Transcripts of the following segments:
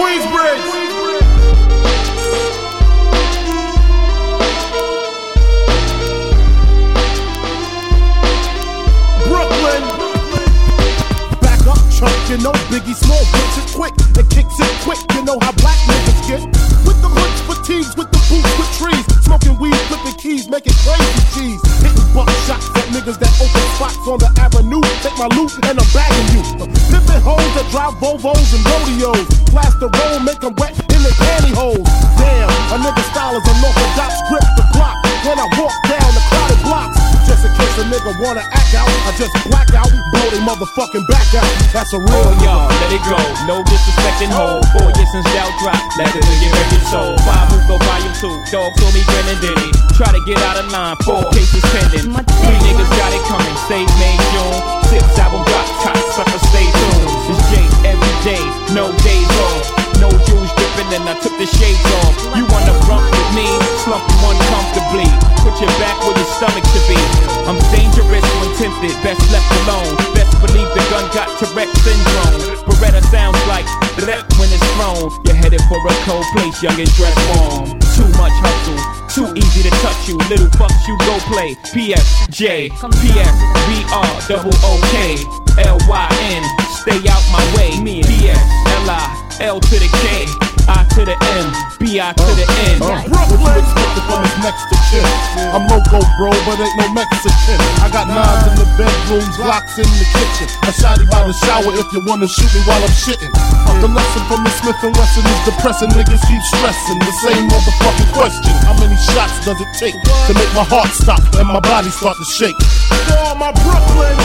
Queensbridge. You know Biggie Small gets it quick and kicks it quick. You know how black niggas get with the hoods, fatigues, with the boots, with trees, smoking weed, flipping keys, making crazy cheese, hitting buck shots at niggas that open spots on the avenue. Take my loot and I'm bagging you, Pimping hoes that drive Volvos and rodeos plaster roll, make them wet in their pantyhose. Damn, a nigga style is unorthodox, grip the clock when I walk down the crowded blocks. Just in case a nigga wanna act out, I just black out, blow they motherfucking back out. That's a real Oh, nigga. y'all, let it go. No disrespecting hold. Four years since Dell dropped. Let the nigga make it soul. Five move go volume two. Dog told me grin and diddy. Try to get out of line. Four cases pending. Three and I took the shades off. You wanna rump with me? Slump you uncomfortably. Put your back where your stomach should be. I'm dangerous when tempted. Best left alone. Best believe the gun got Tourette syndrome. Beretta sounds like that when it's thrown. You're headed for a cold place, young and dress warm. Too much hustle, too easy to touch you. Little fucks you go play. PS J PS double OK L Y N. Stay out my way. Me L I L to the K I to the M B I to the N. Uh, what you expected from this chin? I'm loco, bro, but ain't no Mexican. I got nines in the bedrooms, locks in the kitchen. A shotty by the shower if you wanna shoot me while I'm shitting. The lesson from the Smith and Wesson is depressing. Niggas keep stressing the same motherfucking question. How many shots does it take to make my heart stop and my body start to shake? All my Brooklyn,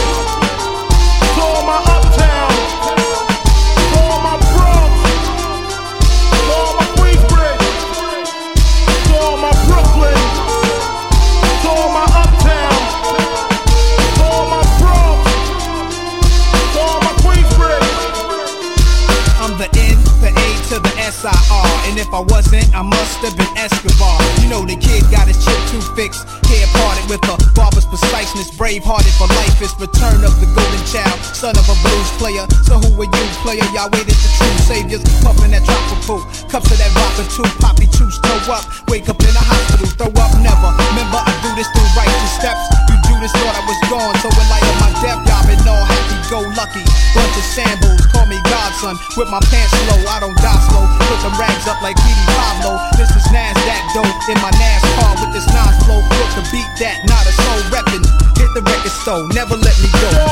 I wasn't, I must have been Escobar. You know the kid got his chip too fixed. Hair parted with a barber's preciseness. Brave-hearted for life, it's return of the golden child. Son of a blues player, so who are you, player? Y'all waited the true saviors. Puffin' that tropical, cups of that rocker too. Poppy choose, throw up, wake up in a hospital. Throw up, never, remember I do this through righteous steps. You do Judas thought I was gone, so in light of my death Y'all been all happy-go-lucky. Bunch of shambles, godson With my pants low, I don't die slow. Put them rags up like Petey Pablo This is NASDAQ dope in my NASCAR With this Nas flow, look to beat that, not a soul reppin' Hit the record store, never let me go